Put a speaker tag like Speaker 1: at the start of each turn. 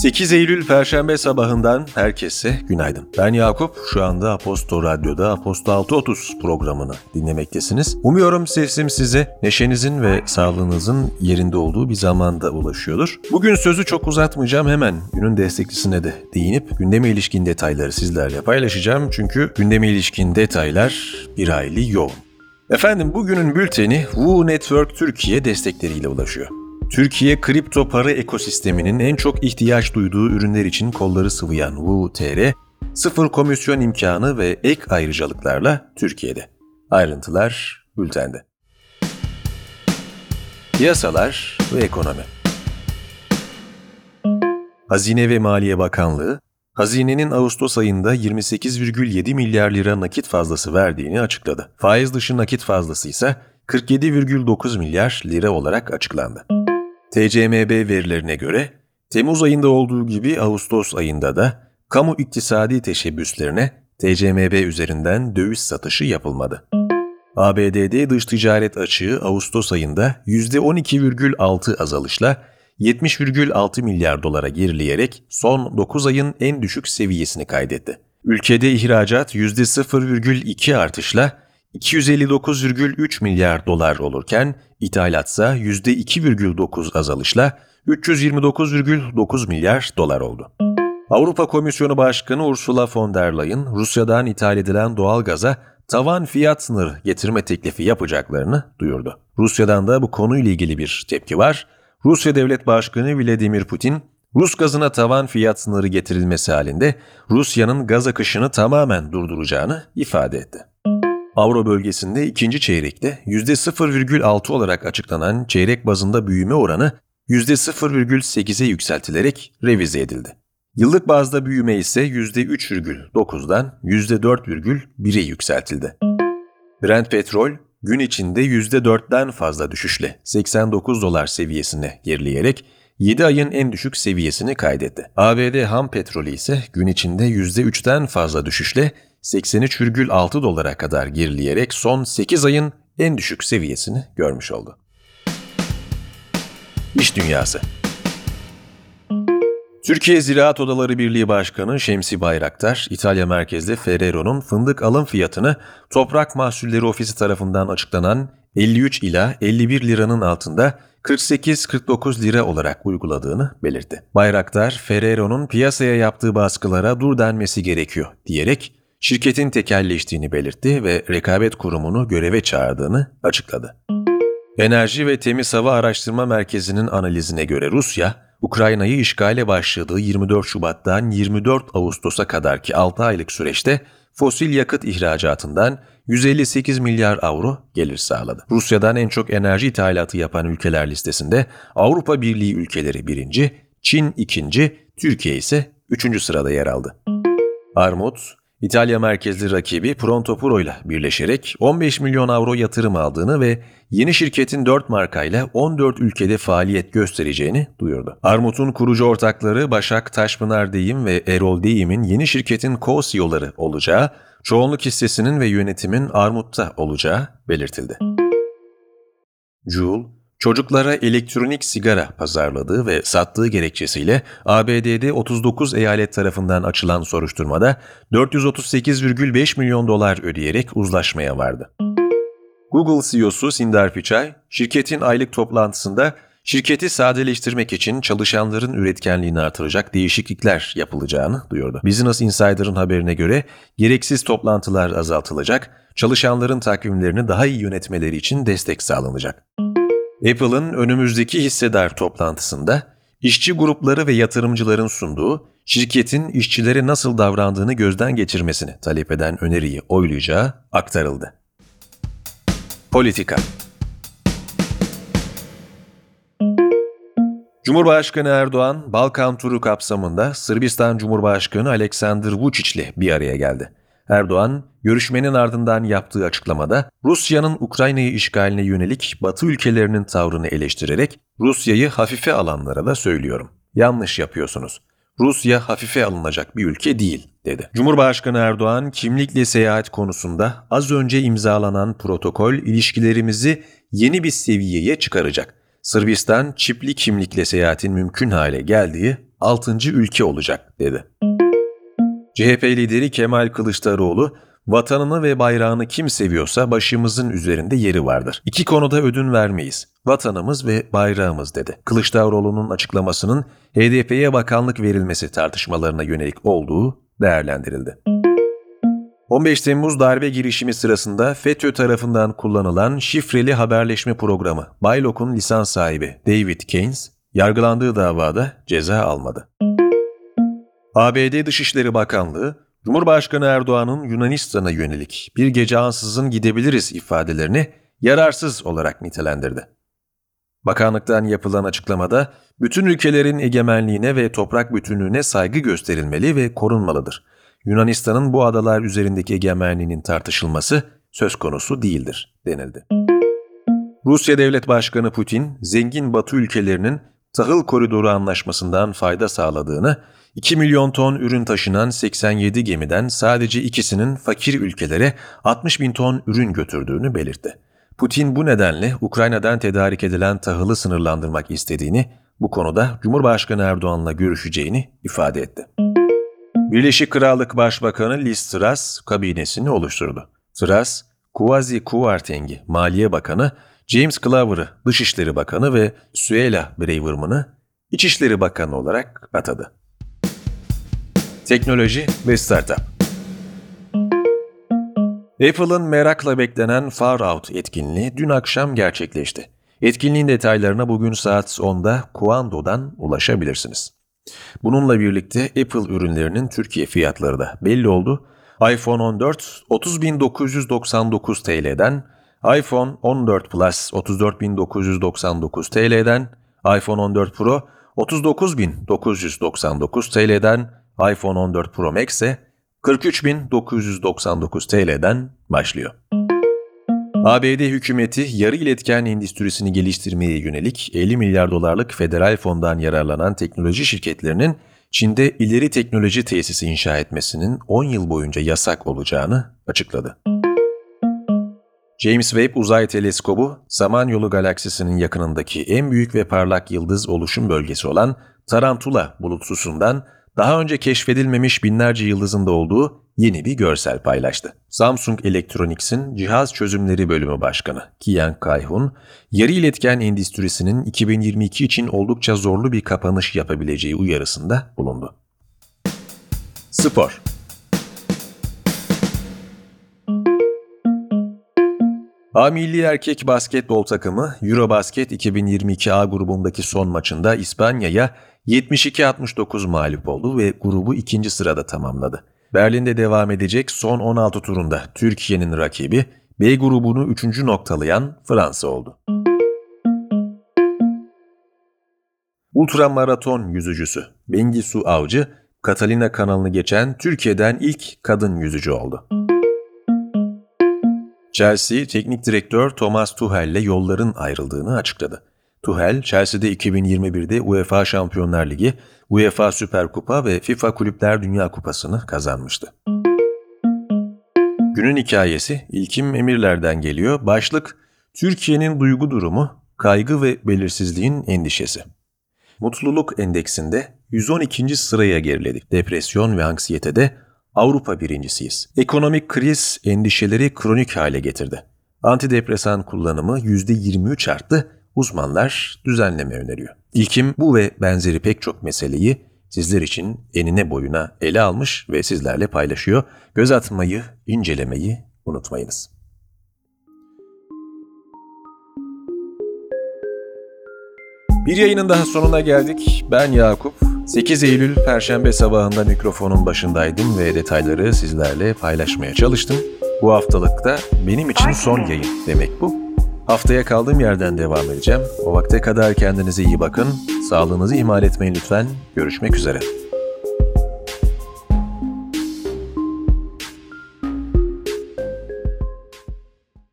Speaker 1: 8 Eylül Perşembe sabahından herkese günaydın. Ben Yakup, şu anda Aposto Radyo'da Aposto 630 programını dinlemektesiniz. Umuyorum sesim size neşenizin ve sağlığınızın yerinde olduğu bir zamanda ulaşıyordur. Bugün sözü çok uzatmayacağım hemen günün destekçisine de değinip gündeme ilişkin detayları sizlerle paylaşacağım. Çünkü gündeme ilişkin detaylar bir hayli yoğun. Efendim bugünün bülteni Wu Network Türkiye destekleriyle ulaşıyor. Türkiye kripto para ekosisteminin en çok ihtiyaç duyduğu ürünler için kolları sıvayan WooTR, sıfır komisyon imkanı ve ek ayrıcalıklarla Türkiye'de. Ayrıntılar bültende. Piyasalar ve ekonomi Hazine ve Maliye Bakanlığı, Hazinenin Ağustos ayında 28,7 milyar lira nakit fazlası verdiğini açıkladı. Faiz dışı nakit fazlası ise 47,9 milyar lira olarak açıklandı. TCMB verilerine göre Temmuz ayında olduğu gibi Ağustos ayında da kamu iktisadi teşebbüslerine TCMB üzerinden döviz satışı yapılmadı. ABD'de dış ticaret açığı Ağustos ayında %12,6 azalışla 70,6 milyar dolara gerileyerek son 9 ayın en düşük seviyesini kaydetti. Ülkede ihracat %0,2 artışla 259,3 milyar dolar olurken ithalatsa %2,9 azalışla 329,9 milyar dolar oldu. Avrupa Komisyonu Başkanı Ursula von der Leyen, Rusya'dan ithal edilen doğal gaza tavan fiyat sınırı getirme teklifi yapacaklarını duyurdu. Rusya'dan da bu konuyla ilgili bir tepki var. Rusya Devlet Başkanı Vladimir Putin, Rus gazına tavan fiyat sınırı getirilmesi halinde Rusya'nın gaz akışını tamamen durduracağını ifade etti. Avro bölgesinde ikinci çeyrekte %0,6 olarak açıklanan çeyrek bazında büyüme oranı %0,8'e yükseltilerek revize edildi. Yıllık bazda büyüme ise %3,9'dan %4,1'e yükseltildi. Brent petrol gün içinde %4'den fazla düşüşle 89 dolar seviyesine gerileyerek 7 ayın en düşük seviyesini kaydetti. ABD ham petrolü ise gün içinde %3'ten fazla düşüşle 83,6 dolara kadar gerileyerek son 8 ayın en düşük seviyesini görmüş oldu. İş Dünyası Türkiye Ziraat Odaları Birliği Başkanı Şemsi Bayraktar, İtalya merkezli Ferrero'nun fındık alım fiyatını Toprak Mahsulleri Ofisi tarafından açıklanan 53 ila 51 liranın altında 48-49 lira olarak uyguladığını belirtti. Bayraktar, Ferrero'nun piyasaya yaptığı baskılara dur denmesi gerekiyor diyerek şirketin tekelleştiğini belirtti ve rekabet kurumunu göreve çağırdığını açıkladı. Enerji ve Temiz Hava Araştırma Merkezi'nin analizine göre Rusya, Ukrayna'yı işgale başladığı 24 Şubat'tan 24 Ağustos'a kadarki 6 aylık süreçte fosil yakıt ihracatından 158 milyar avro gelir sağladı. Rusya'dan en çok enerji ithalatı yapan ülkeler listesinde Avrupa Birliği ülkeleri birinci, Çin ikinci, Türkiye ise üçüncü sırada yer aldı. Armut, İtalya merkezli rakibi Pronto Pro ile birleşerek 15 milyon avro yatırım aldığını ve yeni şirketin 4 markayla 14 ülkede faaliyet göstereceğini duyurdu. Armut'un kurucu ortakları Başak Taşpınar Deyim ve Erol Deyim'in yeni şirketin co-CEO'ları olacağı, çoğunluk hissesinin ve yönetimin Armut'ta olacağı belirtildi. Joule, çocuklara elektronik sigara pazarladığı ve sattığı gerekçesiyle ABD'de 39 eyalet tarafından açılan soruşturmada 438,5 milyon dolar ödeyerek uzlaşmaya vardı. Google CEO'su Sundar Pichai, şirketin aylık toplantısında şirketi sadeleştirmek için çalışanların üretkenliğini artıracak değişiklikler yapılacağını duyurdu. Business Insider'ın haberine göre gereksiz toplantılar azaltılacak, çalışanların takvimlerini daha iyi yönetmeleri için destek sağlanacak. Apple'ın önümüzdeki hissedar toplantısında işçi grupları ve yatırımcıların sunduğu şirketin işçilere nasıl davrandığını gözden geçirmesini talep eden öneriyi oylayacağı aktarıldı. Politika Cumhurbaşkanı Erdoğan, Balkan turu kapsamında Sırbistan Cumhurbaşkanı Aleksandr Vučić ile bir araya geldi. Erdoğan, görüşmenin ardından yaptığı açıklamada Rusya'nın Ukrayna'yı işgaline yönelik Batı ülkelerinin tavrını eleştirerek Rusya'yı hafife alanlara da söylüyorum. Yanlış yapıyorsunuz. Rusya hafife alınacak bir ülke değil, dedi. Cumhurbaşkanı Erdoğan, kimlikle seyahat konusunda az önce imzalanan protokol ilişkilerimizi yeni bir seviyeye çıkaracak. Sırbistan çipli kimlikle seyahatin mümkün hale geldiği 6. ülke olacak dedi. CHP lideri Kemal Kılıçdaroğlu, vatanını ve bayrağını kim seviyorsa başımızın üzerinde yeri vardır. İki konuda ödün vermeyiz. Vatanımız ve bayrağımız dedi. Kılıçdaroğlu'nun açıklamasının HDP'ye bakanlık verilmesi tartışmalarına yönelik olduğu değerlendirildi. 15 Temmuz darbe girişimi sırasında FETÖ tarafından kullanılan şifreli haberleşme programı Baylok'un lisans sahibi David Keynes, yargılandığı davada ceza almadı. ABD Dışişleri Bakanlığı, Cumhurbaşkanı Erdoğan'ın Yunanistan'a yönelik bir gece ansızın gidebiliriz ifadelerini yararsız olarak nitelendirdi. Bakanlıktan yapılan açıklamada bütün ülkelerin egemenliğine ve toprak bütünlüğüne saygı gösterilmeli ve korunmalıdır. Yunanistan'ın bu adalar üzerindeki egemenliğinin tartışılması söz konusu değildir denildi. Rusya Devlet Başkanı Putin, zengin Batı ülkelerinin tahıl koridoru anlaşmasından fayda sağladığını, 2 milyon ton ürün taşınan 87 gemiden sadece ikisinin fakir ülkelere 60 bin ton ürün götürdüğünü belirtti. Putin bu nedenle Ukrayna'dan tedarik edilen tahılı sınırlandırmak istediğini, bu konuda Cumhurbaşkanı Erdoğan'la görüşeceğini ifade etti. Birleşik Krallık Başbakanı Liz Truss kabinesini oluşturdu. Truss, Kwasi Kwarteng'i Maliye Bakanı, James Clover'ı Dışişleri Bakanı ve Suella Braverman'ı İçişleri Bakanı olarak atadı. Teknoloji ve Startup Apple'ın merakla beklenen Far Out etkinliği dün akşam gerçekleşti. Etkinliğin detaylarına bugün saat 10'da Kuando'dan ulaşabilirsiniz. Bununla birlikte Apple ürünlerinin Türkiye fiyatları da belli oldu. iPhone 14 30.999 TL'den, iPhone 14 Plus 34.999 TL'den, iPhone 14 Pro 39.999 TL'den, iPhone 14 Pro Max ise 43.999 TL'den başlıyor. ABD hükümeti yarı iletken endüstrisini geliştirmeye yönelik 50 milyar dolarlık federal fondan yararlanan teknoloji şirketlerinin Çin'de ileri teknoloji tesisi inşa etmesinin 10 yıl boyunca yasak olacağını açıkladı. James Webb Uzay Teleskobu, Samanyolu galaksisinin yakınındaki en büyük ve parlak yıldız oluşum bölgesi olan Tarantula bulutsusundan daha önce keşfedilmemiş binlerce yıldızın da olduğu yeni bir görsel paylaştı. Samsung Electronics'in Cihaz Çözümleri Bölümü Başkanı Kian Kayhun, yarı iletken endüstrisinin 2022 için oldukça zorlu bir kapanış yapabileceği uyarısında bulundu. Spor A milli erkek basketbol takımı Eurobasket 2022 A grubundaki son maçında İspanya'ya 72-69 mağlup oldu ve grubu ikinci sırada tamamladı. Berlin'de devam edecek son 16 turunda Türkiye'nin rakibi B grubunu 3. noktalayan Fransa oldu. Ultramaraton yüzücüsü Bengisu Avcı, Catalina kanalını geçen Türkiye'den ilk kadın yüzücü oldu. Chelsea teknik direktör Thomas Tuchel ile yolların ayrıldığını açıkladı. Tuchel, Chelsea'de 2021'de UEFA Şampiyonlar Ligi, UEFA Süper Kupa ve FIFA Kulüpler Dünya Kupası'nı kazanmıştı. Günün hikayesi İlkim Emirler'den geliyor. Başlık Türkiye'nin duygu durumu, kaygı ve belirsizliğin endişesi. Mutluluk endeksinde 112. sıraya geriledik. Depresyon ve anksiyetede Avrupa birincisiyiz. Ekonomik kriz endişeleri kronik hale getirdi. Antidepresan kullanımı %23 arttı uzmanlar düzenleme öneriyor. İlkim bu ve benzeri pek çok meseleyi sizler için enine boyuna ele almış ve sizlerle paylaşıyor. Göz atmayı, incelemeyi unutmayınız. Bir yayının daha sonuna geldik. Ben Yakup. 8 Eylül Perşembe sabahında mikrofonun başındaydım ve detayları sizlerle paylaşmaya çalıştım. Bu haftalıkta benim için son yayın demek bu. Haftaya kaldığım yerden devam edeceğim. O vakte kadar kendinize iyi bakın. Sağlığınızı ihmal etmeyin lütfen. Görüşmek üzere.